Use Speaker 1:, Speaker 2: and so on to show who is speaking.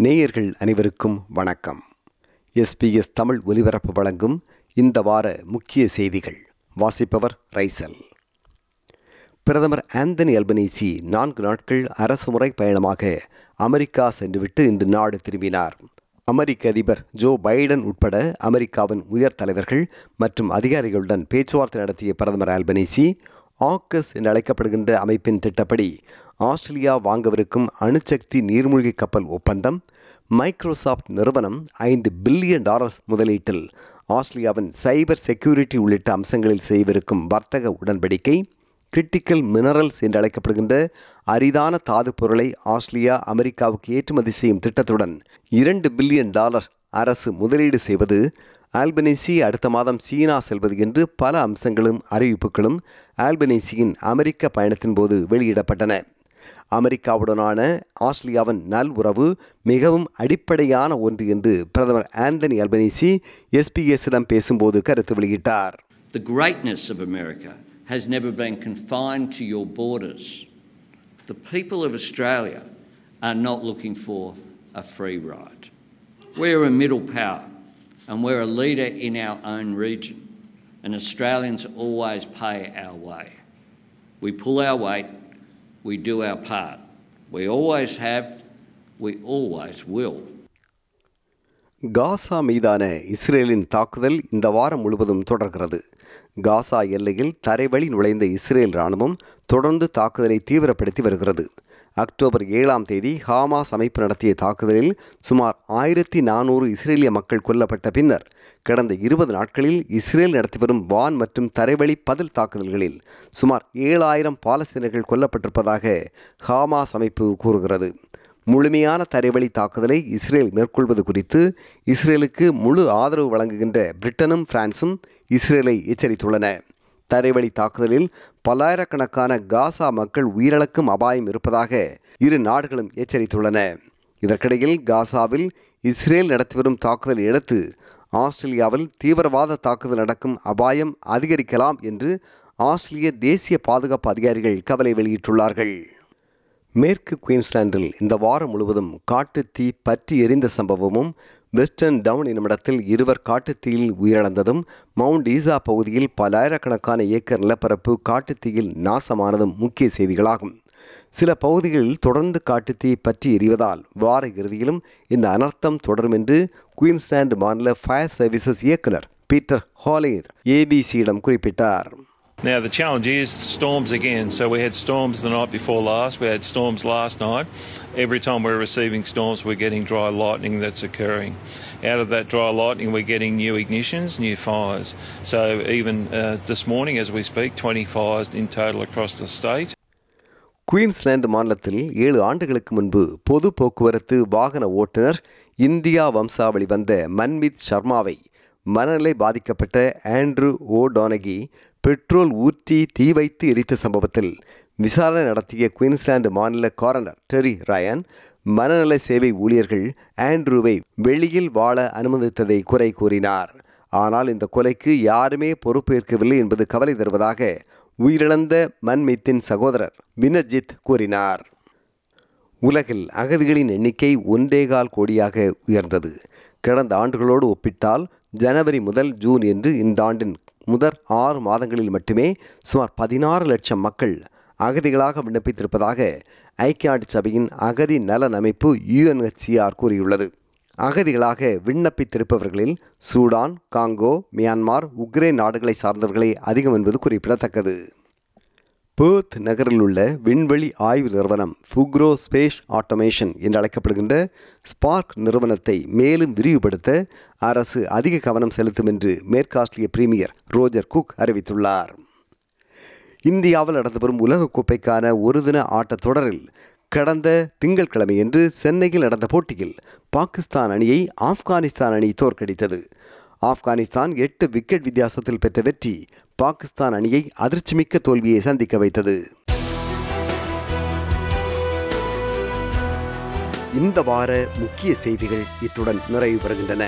Speaker 1: நேயர்கள் அனைவருக்கும் வணக்கம். எஸ்பிஎஸ் தமிழ் ஒலிபரப்பு வழங்கும் இந்த வார முக்கிய செய்திகள். வாசிப்பவர் ரைசல். பிரதமர் ஆந்தனி அல்பனீசி நான்கு நாட்கள் அரசுமுறை பயணமாக அமெரிக்கா சென்றுவிட்டு இன்று நாடு திரும்பினார். அமெரிக்க அதிபர் ஜோ பைடன் உட்பட அமெரிக்காவின் உயர் தலைவர்கள் மற்றும் அதிகாரிகளுடன் பேச்சுவார்த்தை நடத்திய பிரதமர் ஆல்பனீசி ஆக்கஸ் என்று அழைக்கப்படுகின்ற அமைப்பின் திட்டப்படி ஆஸ்திரேலியா வாங்கவிருக்கும் அணுசக்தி நீர்மூழ்கி கப்பல் ஒப்பந்தம் மைக்ரோசாஃப்ட் நிறுவனம் ஐந்து பில்லியன் டாலர்ஸ் முதலீட்டில் ஆஸ்திரேலியாவின் சைபர் செக்யூரிட்டி உள்ளிட்ட அம்சங்களில் செய்யவிருக்கும் வர்த்தக உடன்படிக்கை கிரிட்டிக்கல் மினரல்ஸ் என்று அழைக்கப்படுகின்ற அரிதான தாது பொருளை ஆஸ்திரேலியா அமெரிக்காவுக்கு ஏற்றுமதி செய்யும் திட்டத்துடன் இரண்டு பில்லியன் டாலர் அரசு முதலீடு செய்வது ஆல்பனேசி அடுத்த மாதம் சீனா செல்வது என்று பல அம்சங்களும் அறிவிப்புகளும் ஆல்பனேசியின் அமெரிக்க பயணத்தின் போது வெளியிடப்பட்டன அமெரிக்காவுடனான ஆஸ்திரேலியாவின் நல்உறவு மிகவும் அடிப்படையான ஒன்று என்று பிரதமர் ஆந்தனி அல்பனேசி எஸ்பிஎஸ்ஸிடம் பேசும்போது கருத்து வெளியிட்டார்
Speaker 2: The greatness of America has never been confined to your borders. The people of Australia are not looking for a free ride. We're a middle power and we're a leader in our own region, and Australians always pay our way. We pull our weight, we do our part. We always have, we always will.
Speaker 1: Gaza மீதான இஸ்ரேலின் தாக்குதல் இந்த வாரம் முழுவதும் தொடர்கிறது காசா எல்லையில் தரைவழி நுழைந்த இஸ்ரேல் இராணுவம் தொடர்ந்து தாக்குதலை தீவிரப்படுத்தி வருகிறது அக்டோபர் ஏழாம் தேதி ஹாமாஸ் அமைப்பு நடத்திய தாக்குதலில் சுமார் ஆயிரத்தி நானூறு இஸ்ரேலிய மக்கள் கொல்லப்பட்ட பின்னர் கடந்த இருபது நாட்களில் இஸ்ரேல் நடத்தி வரும் வான் மற்றும் தரைவழி பதில் தாக்குதல்களில் சுமார் ஏழாயிரம் பாலஸ்தீனர்கள் கொல்லப்பட்டிருப்பதாக ஹாமாஸ் அமைப்பு கூறுகிறது. முழுமையான தரைவழி தாக்குதலை இஸ்ரேல் மேற்கொள்வது குறித்து இஸ்ரேலுக்கு முழு ஆதரவு வழங்குகின்ற பிரிட்டனும் பிரான்சும் இஸ்ரேலை எச்சரித்துள்ளன. தரைவழி தாக்குதலில் பல்லாயிரக்கணக்கான காசா மக்கள் உயிரிழக்கும் அபாயம் இருப்பதாக இரு நாடுகளும் எச்சரித்துள்ளன. இதற்கிடையில் காசாவில் இஸ்ரேல் நடத்தி வரும் தாக்குதலை அடுத்து ஆஸ்திரேலியாவில் தீவிரவாத தாக்குதல் நடக்கும் அபாயம் அதிகரிக்கலாம் என்று ஆஸ்திரேலிய தேசிய பாதுகாப்பு அதிகாரிகள் கவலை வெளியிட்டுள்ளார்கள். மேற்கு குயின்ஸ்லாண்டில் இந்த வாரம் முழுவதும் காட்டு தீ பற்றி எரிந்த சம்பவமும் வெஸ்டர்ன் டவுன் என்னுமிடத்தில் இருவர் காட்டுத்தீயில் உயிரிழந்ததும் மவுண்ட் ஈசா பகுதியில் பல்லாயிரக்கணக்கான ஏக்கர் நிலப்பரப்பு காட்டுத்தீயில் நாசமானதும் முக்கிய செய்திகளாகும். சில பகுதிகளில் தொடர்ந்து காட்டுத்தீ பற்றி எறிவதால் வார இறுதியிலும் இந்த அனர்த்தம் தொடரும் என்று குயின்ஸ்லாந்து மாநில ஃபயர் சர்வீசஸ் இயக்குனர் பீட்டர் ஹாலேர் ஏபிசியிடம் குறிப்பிட்டார்.
Speaker 3: Now, the challenge is storms again. So, we had storms the night before last, we had storms last night. Every time we're receiving storms, we're getting dry lightning that's occurring. Out of that dry lightning, we're getting new ignitions, new fires. So, even uh, this morning, as we speak, 20 fires in total across the state.
Speaker 1: Queensland மாநிலத்தில் ஏழு ஆண்டுகளுக்கு முன்பு பொது போக்குவரத்து வாகன ஓட்டுநர் India வம்சாவளி வந்த மன்மித் சர்மாவை மனநிலை பாதிக்கப்பட்ட ஆண்ட்ரூ ஓ டோனகி பெட்ரோல் ஊற்றி தீ வைத்து எரித்த சம்பவத்தில் விசாரணை நடத்திய குயின்ஸ்லாந்து மாநில காரனர் டெரி ரயன் மனநல சேவை ஊழியர்கள் ஆண்ட்ரூவை வெளியில் வாழ அனுமதித்ததை குறை கூறினார். ஆனால் இந்த கொலைக்கு யாருமே பொறுப்பேற்கவில்லை என்பது கவலை தருவதாக உயிரிழந்த மன்மித்தின் சகோதரர் வினர்ஜித் கூறினார். உலகில் அகதிகளின் எண்ணிக்கை ஒன்றேகால் கோடியாக உயர்ந்தது. கடந்த ஆண்டுகளோடு ஒப்பிட்டால் ஜனவரி முதல் ஜூன் என்று இந்த ஆண்டின் முதற் ஆறு மாதங்களில் மட்டுமே சுமார் பதினாறு லட்சம் மக்கள் அகதிகளாக விண்ணப்பித்திருப்பதாக ஐக்கிய நாட்டு சபையின் அகதி நலன் அமைப்பு யுஎன்ஹெச்சிஆர் கூறியுள்ளது. அகதிகளாக விண்ணப்பித்திருப்பவர்களில் சூடான் காங்கோ மியான்மார் உக்ரைன் நாடுகளை சார்ந்தவர்களே அதிகம் என்பது குறிப்பிடத்தக்கது. பேர்த் நகரில் உள்ள விண்வெளி ஆய்வு நிறுவனம் ஃபுக்ரோ ஸ்பேஸ் ஆட்டோமேஷன் என்று அழைக்கப்படுகின்ற ஸ்பார்க் நிறுவனத்தை மேலும் விரிவுபடுத்த அரசு அதிக கவனம் செலுத்தும் என்று மேற்காஸ்ட்லிய பிரீமியர் ரோஜர் குக் அறிவித்துள்ளார். இந்தியாவில் நடத்தப்பெறும் வரும் உலகக்கோப்பைக்கான ஒருதின ஆட்டத் தொடரில் கடந்த திங்கட்கிழமையன்று சென்னையில் நடந்த போட்டியில் பாகிஸ்தான் அணியை ஆப்கானிஸ்தான் அணி தோற்கடித்தது. ஆப்கானிஸ்தான் எட்டு விக்கெட் வித்தியாசத்தில் பெற்ற வெற்றி பாகிஸ்தான் அணியை அதிர்ச்சிமிக்க தோல்வியை சந்திக்க வைத்தது. இந்த வார முக்கிய செய்திகள் இத்துடன் நிறைவு பெறுகின்றன